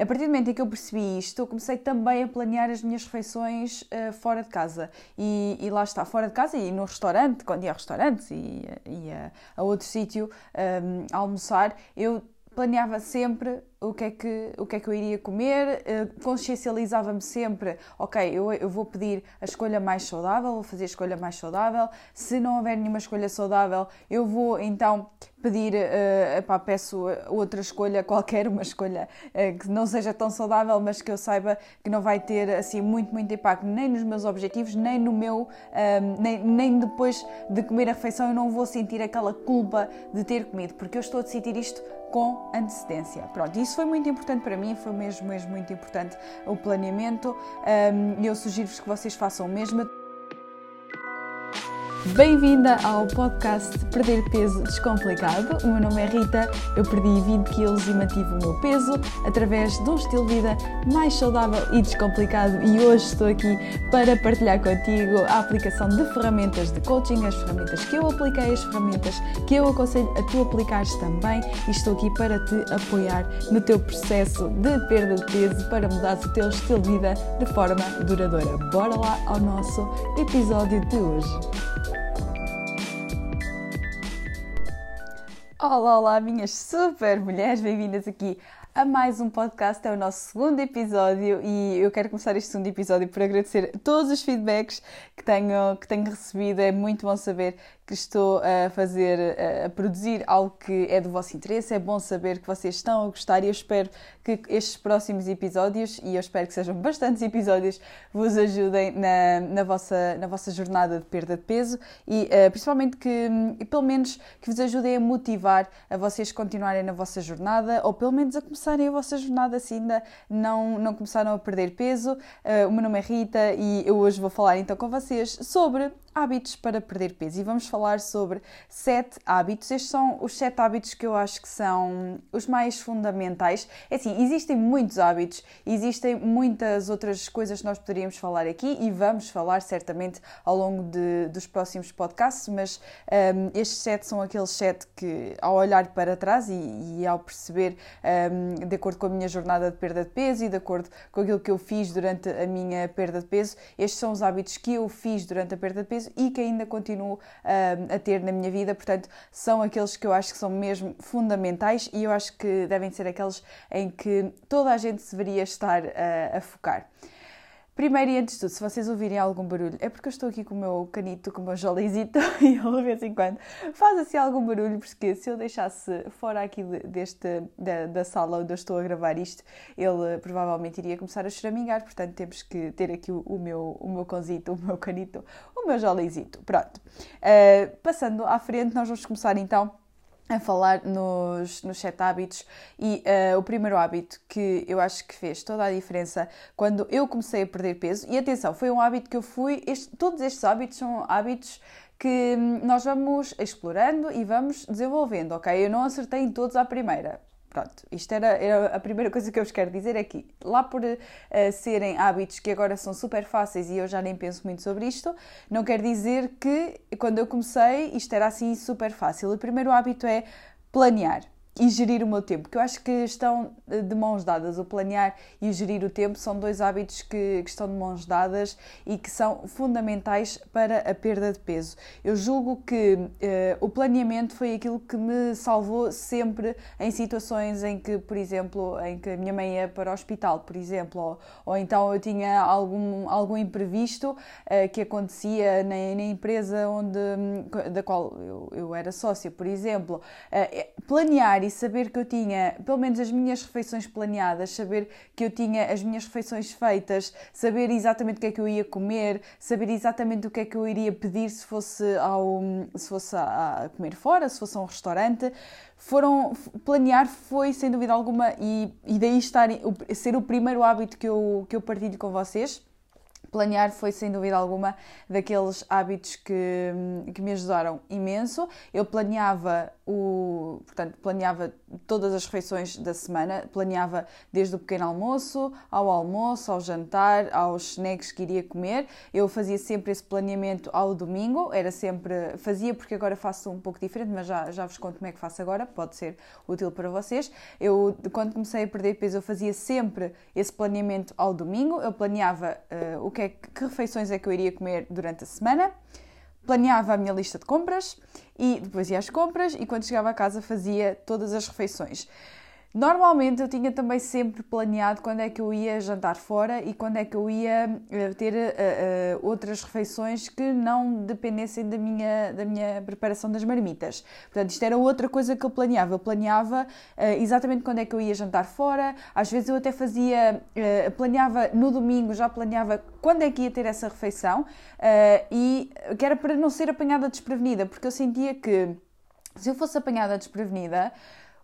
A partir do momento em que eu percebi isto, eu comecei também a planear as minhas refeições uh, fora de casa. E, e, lá está, fora de casa e no restaurante, quando ia a restaurantes e, e a, a outro sítio um, almoçar, eu planeava sempre o que é que, o que, é que eu iria comer, uh, consciencializava-me sempre, ok, eu, eu vou pedir a escolha mais saudável, vou fazer a escolha mais saudável, se não houver nenhuma escolha saudável, eu vou então pedir, uh, peço outra escolha, qualquer uma escolha uh, que não seja tão saudável, mas que eu saiba que não vai ter assim muito, muito impacto nem nos meus objetivos, nem no meu, um, nem, nem depois de comer a refeição eu não vou sentir aquela culpa de ter comido, porque eu estou a decidir isto com antecedência. Pronto, isso foi muito importante para mim, foi mesmo, mesmo muito importante o planeamento. Eu sugiro-vos que vocês façam o mesmo. Bem-vinda ao podcast Perder Peso Descomplicado. O meu nome é Rita, eu perdi 20 quilos e mantive o meu peso através de um estilo de vida mais saudável e descomplicado e hoje estou aqui para partilhar contigo a aplicação de ferramentas de coaching, as ferramentas que eu apliquei, as ferramentas que eu aconselho a tu aplicares também e estou aqui para te apoiar no teu processo de perda de peso para mudar o teu estilo de vida de forma duradoura. Bora lá ao nosso episódio de hoje. Olá, olá, minhas super mulheres, bem-vindas aqui a mais um podcast. É o nosso segundo episódio e eu quero começar este segundo episódio por agradecer todos os feedbacks que tenho, que tenho recebido. É muito bom saber que estou a fazer, a produzir algo que é do vosso interesse. É bom saber que vocês estão a gostar e eu espero que estes próximos episódios, e eu espero que sejam bastantes episódios, vos ajudem na, na, vossa, na vossa jornada de perda de peso e uh, principalmente que, pelo menos, que vos ajudem a motivar a vocês continuarem na vossa jornada ou pelo menos a começarem a vossa jornada se ainda não, não começaram a perder peso. Uh, o meu nome é Rita e eu hoje vou falar então com vocês sobre hábitos para perder peso e vamos falar sobre sete hábitos. Estes são os sete hábitos que eu acho que são os mais fundamentais. É assim, existem muitos hábitos, existem muitas outras coisas que nós poderíamos falar aqui e vamos falar certamente ao longo de, dos próximos podcasts, mas um, estes sete são aqueles sete que, ao olhar para trás e, e ao perceber, um, de acordo com a minha jornada de perda de peso e de acordo com aquilo que eu fiz durante a minha perda de peso, estes são os hábitos que eu fiz durante a perda de peso e que ainda continuo uh, a ter na minha vida. Portanto, são aqueles que eu acho que são mesmo fundamentais e eu acho que devem ser aqueles em que toda a gente deveria estar uh, a focar. Primeiro e antes de tudo, se vocês ouvirem algum barulho, é porque eu estou aqui com o meu canito, com o meu jolizito e ele de vez em quando faz assim algum barulho, porque se eu deixasse fora aqui deste, da, da sala onde eu estou a gravar isto, ele provavelmente iria começar a choramingar, portanto temos que ter aqui o, o meu, o meu conzito, o meu canito, o meu jolizito. Pronto. Uh, passando à frente, nós vamos começar então a falar nos, nos sete hábitos e uh, o primeiro hábito que eu acho que fez toda a diferença quando eu comecei a perder peso, e atenção, foi um hábito que eu fui, este, todos estes hábitos são hábitos que hum, nós vamos explorando e vamos desenvolvendo, ok? Eu não acertei em todos à primeira, Pronto, isto era, era, a primeira coisa que eu vos quero dizer é que lá por uh, serem hábitos que agora são super fáceis e eu já nem penso muito sobre isto, não quer dizer que quando eu comecei isto era assim super fácil. O primeiro hábito é planear e gerir o meu tempo, que eu acho que estão eh, de mãos dadas. O planear e o gerir o tempo são dois hábitos que, que, estão de mãos dadas e que são fundamentais para a perda de peso. Eu julgo que uh, o planeamento foi aquilo que me salvou sempre em situações em que, por exemplo, em que a minha mãe ia para o hospital, por exemplo, ou, ou então eu tinha algum, algum imprevisto uh, que acontecia na, na, empresa onde, da qual eu, eu era sócia, por exemplo. Uh, planear e saber que eu tinha pelo menos as minhas refeições planeadas, saber que eu tinha as minhas refeições feitas, saber exatamente o que é que eu ia comer, saber exatamente o que é que eu iria pedir se fosse, ao, se fosse a, comer fora, se fosse a um restaurante. Foram, planear foi, sem dúvida alguma, e, e daí estar, ser o primeiro hábito que eu, que eu partilho com vocês Planear foi, sem dúvida alguma, daqueles hábitos que, que me ajudaram imenso. Eu planeava o, portanto, planeava todas as refeições da semana, planeava desde o pequeno almoço ao almoço, ao jantar, aos snacks que iria comer. Eu fazia sempre esse planeamento ao domingo, era sempre, fazia porque agora faço um pouco diferente, mas já, já vos conto como é que faço agora, pode ser útil para vocês. Eu, quando comecei a perder peso, eu fazia sempre esse planeamento ao domingo, eu planeava uh, o que, é, que refeições é que eu iria comer durante a semana planeava a minha lista de compras e depois ia às compras e quando chegava a casa fazia todas as refeições. Normalmente eu tinha também sempre planeado quando é que eu ia jantar fora e quando é que eu ia eh, ter uh, uh, outras refeições que não dependessem da minha, da minha preparação das marmitas. Portanto, isto era outra coisa que eu planeava. Eu planeava uh, exatamente quando é que eu ia jantar fora. Às vezes eu até fazia, planeava no domingo, já planeava quando é que ia ter essa refeição e que era para não ser apanhada desprevenida, porque eu sentia que se eu fosse apanhada desprevenida,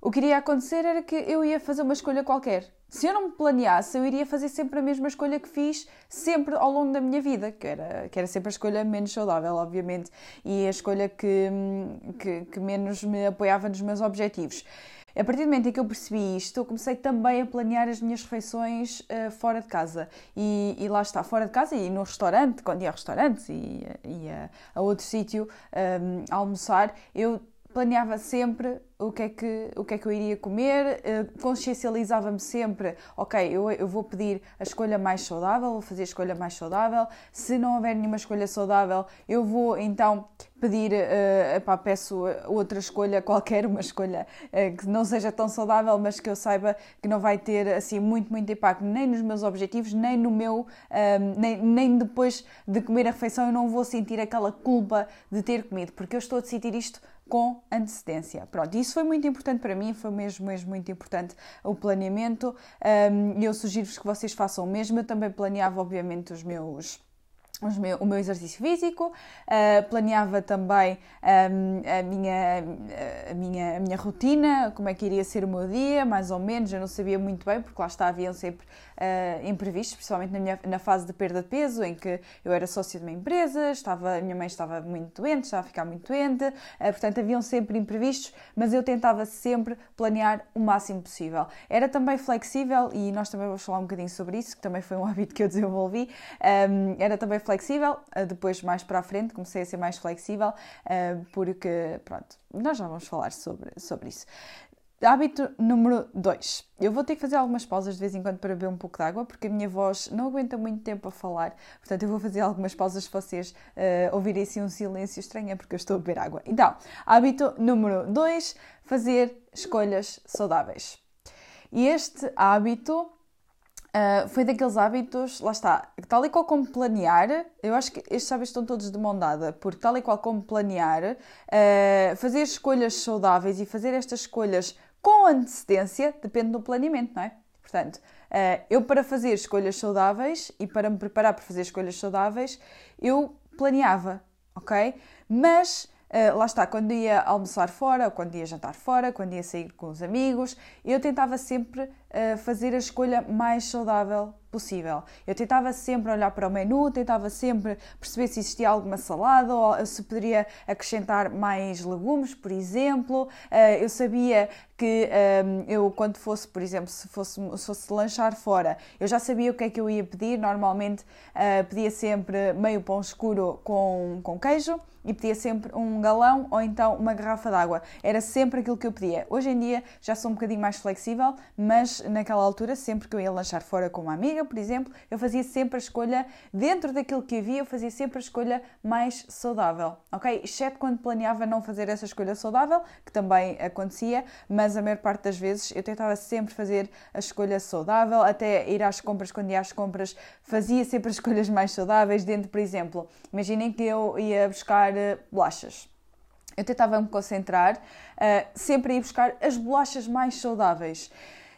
o que iria acontecer era que eu ia fazer uma escolha qualquer. Se eu não me planeasse, eu iria fazer sempre a mesma escolha que fiz sempre ao longo da minha vida, que era, que era sempre a escolha menos saudável, obviamente, e a escolha que, que, que menos me apoiava nos meus objetivos. A partir do momento em que eu percebi isto, eu comecei também a planear as minhas refeições uh, fora de casa. E, e, lá está, fora de casa e no restaurante, quando ia a restaurantes e, e a, a outro sítio um, ehm, almoçar, eu planeava sempre o que é que, o que, é que eu iria comer, uh, consciencializava-me sempre, ok, eu, eu vou pedir a escolha mais saudável, vou fazer a escolha mais saudável, se não houver nenhuma escolha saudável, eu vou então pedir, uh, peço outra escolha, qualquer uma escolha uh, que não seja tão saudável, mas que eu saiba que não vai ter assim muito, muito impacto nem nos meus objetivos, nem no meu, um, nem, nem depois de comer a refeição eu não vou sentir aquela culpa de ter comido, porque eu estou a decidir isto com antecedência. Pronto, isso foi muito importante para mim, foi mesmo, mesmo muito importante o planeamento e eu sugiro-vos que vocês façam o mesmo. Eu também planeava, obviamente, os meus meu, o meu exercício físico, uh, planeava também um, a, minha, a, minha, a minha rotina, como é que iria ser o meu dia, mais ou menos, eu não sabia muito bem, porque lá está, haviam sempre uh, imprevistos, principalmente na, minha, na fase de perda de peso, em que eu era sócia de uma empresa, estava, a minha mãe estava muito doente, estava a ficar muito doente, uh, portanto haviam sempre imprevistos, mas eu tentava sempre planear o máximo possível. Era também flexível, e nós também vamos falar um bocadinho sobre isso, que também foi um hábito que eu desenvolvi, um, era também flexível, uh, depois mais para a frente comecei a ser mais flexível, porque, pronto, nós já vamos falar sobre, sobre isso. Hábito número 2. Eu vou ter que fazer algumas pausas de vez em quando para beber um pouco de água, porque a minha voz não aguenta muito tempo a falar. Portanto, eu vou fazer algumas pausas se vocês uh, ouvirem assim um silêncio estranho, é porque eu estou a beber água. Então, hábito número 2: fazer escolhas saudáveis. E este hábito Uh, foi daqueles hábitos, lá está, tal e qual como planear, eu acho que estes hábitos estão todos de mão dada, porque tal e qual como planear, uh, fazer escolhas saudáveis e fazer estas escolhas com antecedência depende do planeamento, não é? Portanto, uh, eu para fazer escolhas saudáveis e para me preparar para fazer escolhas saudáveis, eu planeava, ok? Mas uh, lá está, quando ia almoçar fora, quando ia jantar fora, quando ia sair com os amigos, eu tentava sempre fazer a escolha mais saudável possível. Eu tentava sempre olhar para o menu, tentava sempre perceber se existia alguma salada ou se poderia acrescentar mais legumes, por exemplo. Eh, eu sabia que ehm, eu, quando fosse, por exemplo, se fosse, se fosse lanchar fora, eu já sabia o que é que eu ia pedir. Normalmente uh, pedia sempre meio pão escuro com, com queijo e pedia sempre um galão ou então uma garrafa d'água. Era sempre aquilo que eu pedia. Hoje em dia já sou um bocadinho mais flexível, mas naquela altura, sempre que eu ia lanchar fora com uma amiga, por exemplo, eu fazia sempre a escolha, dentro daquilo que havia, eu fazia sempre a escolha mais saudável, ok? Exceto quando planeava não fazer essa escolha saudável, que também acontecia, mas a maior parte das vezes eu tentava sempre fazer a escolha saudável, até ir às compras, quando ia às compras, fazia sempre as escolhas mais saudáveis, dentro, por exemplo, imaginem que eu ia buscar eh, bolachas eu tentava me concentrar, uh, sempre a ir buscar as bolachas mais saudáveis.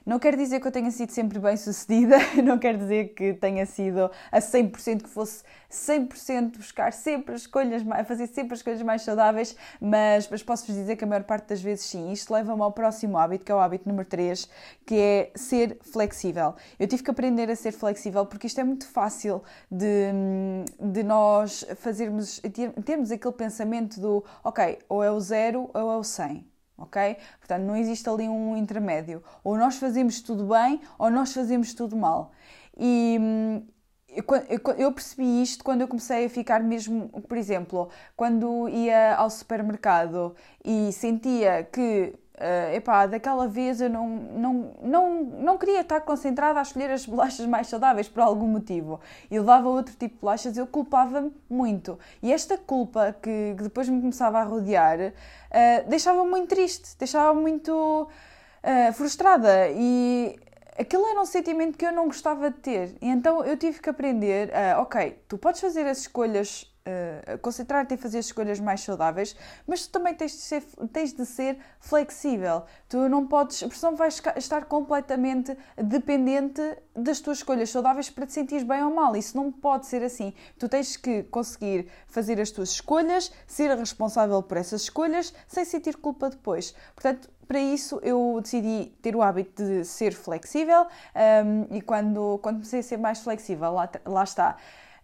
Não quer dizer que eu tenha sido sempre bem sucedida, não quer dizer que tenha sido a 100% que fosse 100% buscar sempre as escolhas, fazer sempre as escolhas mais saudáveis, mas, mas posso-vos dizer que a maior parte das vezes sim. Isto leva-me ao próximo hábito, que é o hábito número 3, que é ser flexível. Eu tive que aprender a ser flexível porque isto é muito fácil de, de nós fazermos, termos aquele pensamento do ok, ou é o zero ou é o 100 ok? Portanto, não existe ali um intermédio. Ou nós fazemos tudo bem ou nós fazemos tudo mal. E hum, eu percebi isto quando eu comecei a ficar mesmo, por exemplo, quando ia ao supermercado e sentia que Uh, epá, daquela vez eu não, não, não, não queria estar concentrada a escolher as bolachas mais saudáveis por algum motivo e levava outro tipo de bolachas, eu culpava-me muito. E esta culpa que, que, depois me começava a rodear uh, deixava-me muito triste, deixava-me muito uh, frustrada e aquilo era um sentimento que eu não gostava de ter. E então eu tive que aprender, ok, tu podes fazer as escolhas uh, concentrar-te em fazer escolhas mais saudáveis, mas tu também tens de ser, tens de ser flexível. Tu não podes, porque senão vais estar completamente dependente das tuas escolhas saudáveis para te sentir bem ou mal. Isso não pode ser assim. Tu tens que conseguir fazer as tuas escolhas, ser responsável por essas escolhas, sem sentir culpa depois. Portanto, para isso eu decidi ter o hábito de ser flexível um, e quando, quando comecei a ser mais flexível, lá, lá está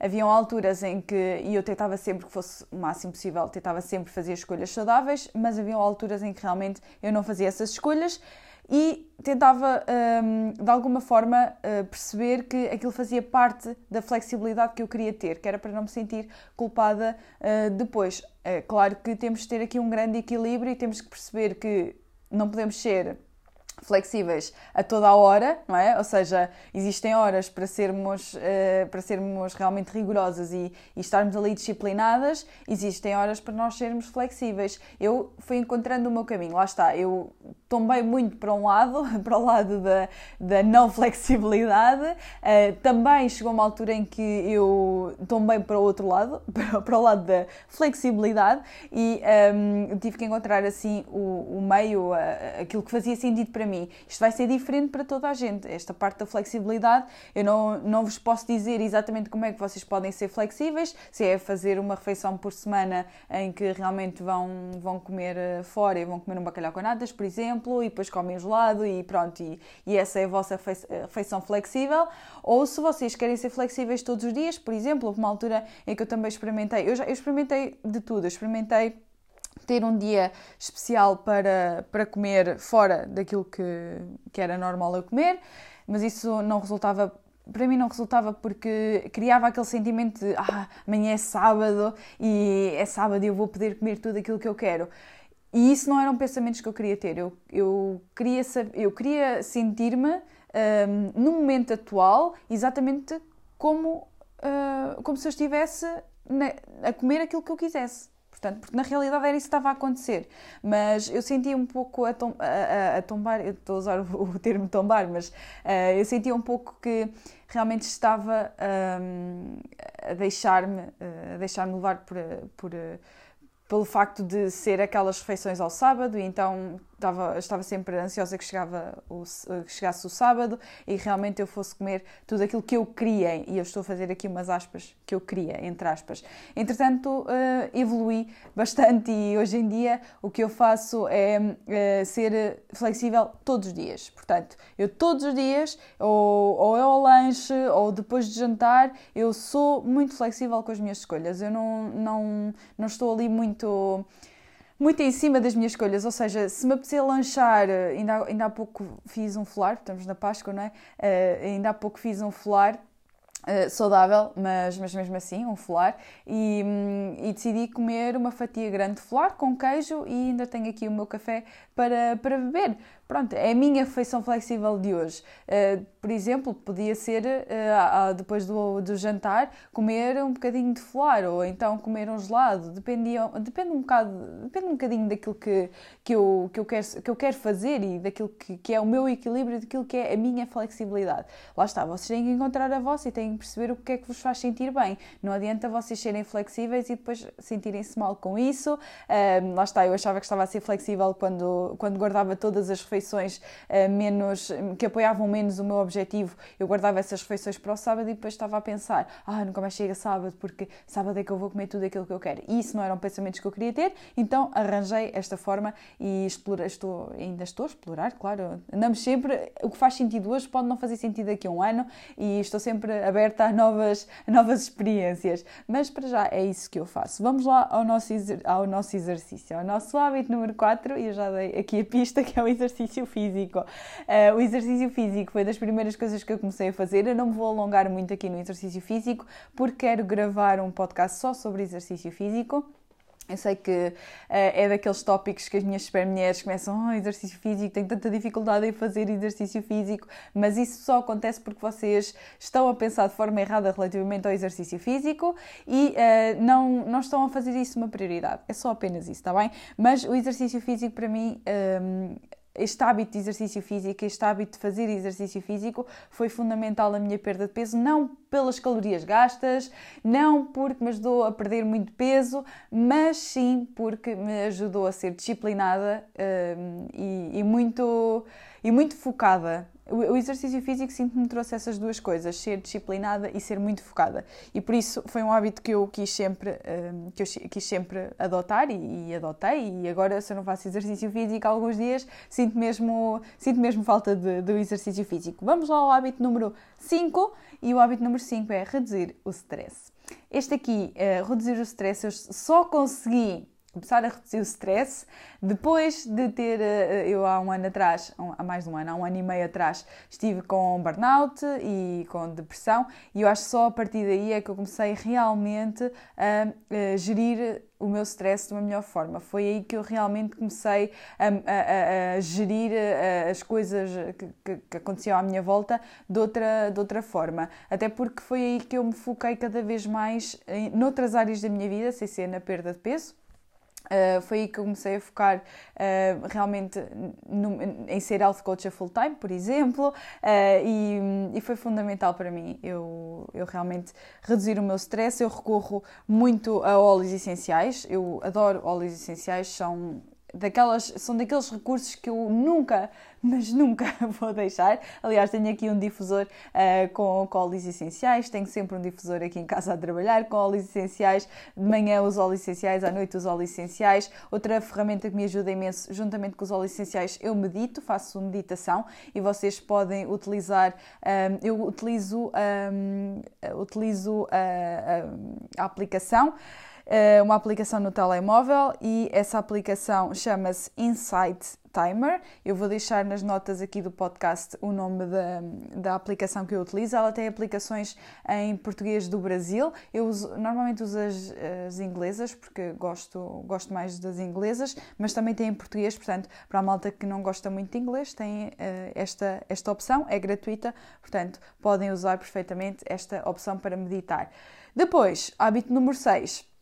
haviam alturas em que, e eu tentava sempre que fosse o máximo possível, tentava sempre fazer escolhas saudáveis, mas haviam alturas em que realmente eu não fazia essas escolhas e tentava um, de alguma forma uh, perceber que aquilo fazia parte da flexibilidade que eu queria ter, que era para não me sentir culpada uh, depois. É claro que temos de ter aqui um grande equilíbrio e temos que perceber que não podemos ser flexíveis a toda a hora, não é? Ou seja, existem horas para sermos, uh, para sermos realmente rigorosas e, e, estarmos ali disciplinadas, existem horas para nós sermos flexíveis. Eu fui encontrando o meu caminho, lá está, eu tombei muito para um lado, para o lado da, da não flexibilidade, uh, também chegou uma altura em que eu tombei para o outro lado, para, o lado da flexibilidade e um, ehm, tive que encontrar assim o, o meio, aquilo que fazia sentido para mim mim. Isto vai ser diferente para toda a gente. Esta parte da flexibilidade, eu não, não vos posso dizer exatamente como é que vocês podem ser flexíveis, se é fazer uma refeição por semana em que realmente vão, vão comer eh, fora e vão comer um bacalhau com natas, por exemplo, e depois comem gelado e pronto, e, e essa é a vossa eh, refeição flexível, ou se vocês querem ser flexíveis todos os dias, por exemplo, houve uma altura em que eu também experimentei, eu já eu experimentei de tudo, eu experimentei ter um dia especial para, para comer fora daquilo que, que era normal eu comer, mas isso não resultava para mim não resultava porque criava aquele sentimento de ah, amanhã é sábado e é sábado e eu vou poder comer tudo aquilo que eu quero. E isso não eram pensamentos que eu queria ter. Eu, eu queria, eu queria sentir-me um, no momento atual exatamente como, uh, como se eu estivesse na, a comer aquilo que eu quisesse. Portanto, porque na realidade era isso que estava a acontecer. Mas eu sentia um pouco a, tom, a, a, a tombar, eu estou a usar o, termo tombar, mas uh, eu sentia um pouco que realmente estava um, a deixar-me uh, a deixar-me levar por, por, pelo facto de ser aquelas refeições ao sábado, e então estava, estava sempre ansiosa que, chegava o, que chegasse o sábado e realmente eu fosse comer tudo aquilo que eu queria, e eu estou a fazer aqui umas aspas, que eu queria, entre aspas. Entretanto, uh, evolui bastante e hoje em dia o que eu faço é uh, ser flexível todos os dias. Portanto, eu todos os dias, ou, ou é ao lanche, ou depois de jantar, eu sou muito flexível com as minhas escolhas. Eu não, não, não estou ali muito muito em cima das minhas escolhas, ou seja, se me apetecer lanchar, ainda, ainda há pouco fiz um folar, estamos na Páscoa, não é? Uh, ainda há pouco fiz um folar Uh, saudável, mas, mas mesmo assim, um folar, e, hum, e, decidi comer uma fatia grande de folar com queijo e ainda tenho aqui o meu café para, para beber. Pronto, é a minha refeição flexível de hoje. Uh, por exemplo, podia ser, uh, depois do, do jantar, comer um bocadinho de folar ou então comer um gelado. Dependia, depende, um bocado, depende um bocadinho daquilo que, que, eu, que, eu, quero, que eu quero fazer e daquilo que, que é o meu equilíbrio, daquilo que é a minha flexibilidade. Lá está, vocês têm que encontrar a vossa e têm que perceber o que é que vos faz sentir bem. Não adianta vocês serem flexíveis e depois sentirem-se mal com isso. Uh, lá está, eu achava que estava a ser flexível quando, quando guardava todas as refeições refeições uh, menos, que apoiavam menos o meu objetivo, eu guardava essas refeições para o sábado e depois estava a pensar, ah, nunca mais chega sábado porque sábado é que eu vou comer tudo aquilo que eu quero. E isso não eram pensamentos que eu queria ter, então arranjei esta forma e explorei, estou, ainda estou a explorar, claro, andamos sempre, o que faz sentido hoje pode não fazer sentido daqui a um ano e estou sempre aberta a novas, a novas experiências, mas para já é isso que eu faço. Vamos lá ao nosso, ao nosso exercício, ao nosso hábito número 4, e eu já dei aqui a pista que é o exercício físico. Uh, o exercício físico foi das primeiras coisas que eu comecei a fazer, eu não me vou alongar muito aqui no exercício físico, porque quero gravar um podcast só sobre exercício físico. Eu sei que uh, é daqueles tópicos que as minhas mulheres começam, oh, exercício físico, tenho tanta dificuldade em fazer exercício físico, mas isso só acontece porque vocês estão a pensar de forma errada relativamente ao exercício físico e uh, não, não estão a fazer isso uma prioridade. É só apenas isso, está bem? Mas o exercício físico para mim. Um, este hábito de exercício físico, este hábito de fazer exercício físico foi fundamental na minha perda de peso, não pelas calorias gastas, não porque me ajudou a perder muito peso, mas sim porque me ajudou a ser disciplinada um, e, e, muito, e muito focada o exercício físico sinto me trouxe essas duas coisas, ser disciplinada e ser muito focada. E por isso foi um hábito que eu quis sempre, hum, que eu quis sempre adotar e, e adotei. E agora, se eu não faço exercício físico alguns dias, sinto mesmo, sinto mesmo falta de, do exercício físico. Vamos lá ao hábito número 5. E o hábito número 5 é reduzir o stress. Este aqui, uh, reduzir o stress, eu só consegui começar a reduzir o stress. Depois de ter, eh, eu há um ano atrás, há mais de um ano, há um ano e meio atrás, estive com burnout e com depressão, e eu acho que só a partir daí é que eu comecei realmente a, a gerir o meu stress de uma melhor forma. Foi aí que eu realmente comecei a, a, a gerir eh, as coisas que, que, que, aconteciam à minha volta de outra, de outra forma. Até porque foi aí que eu me foquei cada vez mais em noutras áreas da minha vida, sem ser na perda de peso Uh, foi aí que eu comecei a focar uh, realmente no, em ser health coach a full time, por exemplo, uh, e, e, foi fundamental para mim. Eu, eu realmente reduzir o meu stress, eu recorro muito a óleos essenciais, eu adoro óleos essenciais, são daquelas, são daqueles recursos que eu nunca, mas nunca vou deixar. Aliás, tenho aqui um difusor uh, com, com óleos essenciais, tenho sempre um difusor aqui em casa a trabalhar com óleos essenciais. De manhã os óleos essenciais, à noite os óleos essenciais. Outra ferramenta que me ajuda imenso, juntamente com os óleos essenciais, eu medito, faço meditação e vocês podem utilizar. Um, eh, eu utilizo, um, eh, utilizo a, a, a aplicação. Eh, uma aplicação no telemóvel e essa aplicação chama-se Insight Timer. Eu vou deixar nas notas aqui do podcast o nome da, da aplicação que eu utilizo. Ela tem aplicações em português do Brasil. Eu uso, normalmente uso as, as inglesas porque gosto, gosto mais das inglesas, mas também tem em português, portanto, para a malta que não gosta muito de inglês, tem uh, esta, esta opção, é gratuita, portanto, podem usar perfeitamente esta opção para meditar. Depois, hábito número 6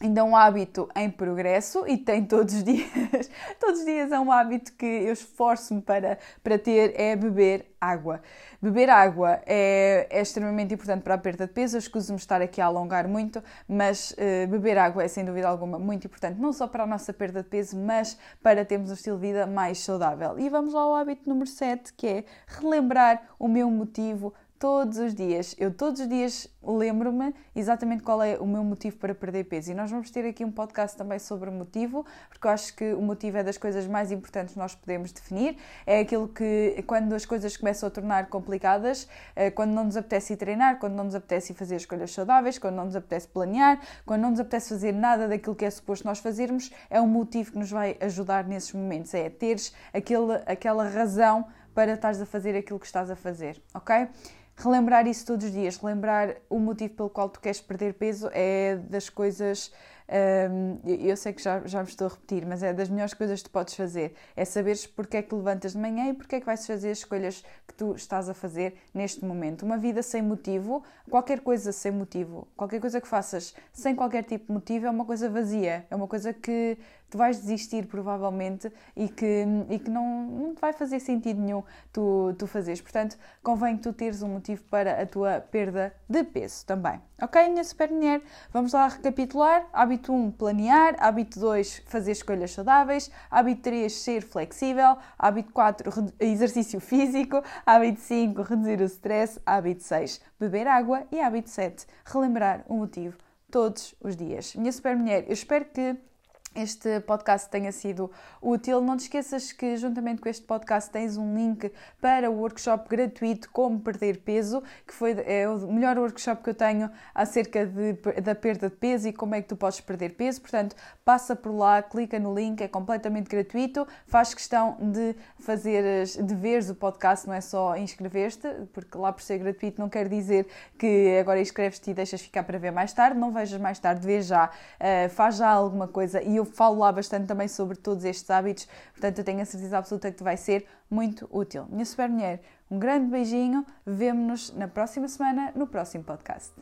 ainda é um hábito em progresso e tem todos os dias, todos os dias é um hábito que eu esforço-me para, para ter, é beber água. Beber água é, é extremamente importante para a perda de peso, escuso-me estar aqui a alongar muito, mas uh, beber água é sem dúvida alguma muito importante, não só para a nossa perda de peso, mas para termos um estilo de vida mais saudável. E vamos ao hábito número 7, que é relembrar o meu motivo todos os dias. Eu todos os dias lembro-me exatamente qual é o meu motivo para perder peso. E nós vamos ter aqui um podcast também sobre o motivo, porque eu acho que o motivo é das coisas mais importantes que nós podemos definir. É aquilo que, quando as coisas começam a tornar complicadas, eh, quando não nos apetece ir treinar, quando não nos apetece fazer escolhas saudáveis, quando não nos apetece planear, quando não nos apetece fazer nada daquilo que é suposto nós fazermos, é um motivo que nos vai ajudar nesses momentos. É teres aquele, aquela razão para estares a fazer aquilo que estás a fazer, ok? Relembrar isso todos os dias, relembrar o motivo pelo qual tu queres perder peso é das coisas eu sei que já, já me estou a repetir, mas é das melhores coisas que tu podes fazer. É saberes porque é que levantas de manhã e porque é que vais fazer as escolhas que tu estás a fazer neste momento. Uma vida sem motivo, qualquer coisa sem motivo, qualquer coisa que faças sem qualquer tipo de motivo é uma coisa vazia, é uma coisa que tu vais desistir provavelmente e que, e que não, não vai fazer sentido nenhum tu, tu fazeres. Portanto, convém que tu teres um motivo para a tua perda de peso também. Ok, minha super mulher? Vamos lá recapitular. Hábito Hábito 1, planear. Hábito 2, fazer escolhas saudáveis. Hábito 3, ser flexível. Hábito 4, exercício físico. Hábito 5, reduzir o stress. Hábito 6, beber água. E hábito 7, relembrar o motivo todos os dias. Minha super mulher, eu espero que este podcast tenha sido útil. Não te esqueças que, juntamente com este podcast, tens um link para o workshop gratuito Como Perder Peso, que foi, é o melhor workshop que eu tenho acerca de, da perda de peso e como é que tu podes perder peso. Portanto, passa por lá, clica no link, é completamente gratuito. Faz questão de fazeres, de veres o podcast, não é só inscrever-te, porque lá por ser gratuito não quer dizer que agora inscreves-te e deixas ficar para ver mais tarde. Não vejas mais tarde, vê já, uh, faz já alguma coisa e eu falo lá bastante também sobre todos estes hábitos, portanto eu tenho a certeza absoluta que vai ser muito útil. Minha super mulher, um grande beijinho, vemo-nos na próxima semana, no próximo podcast.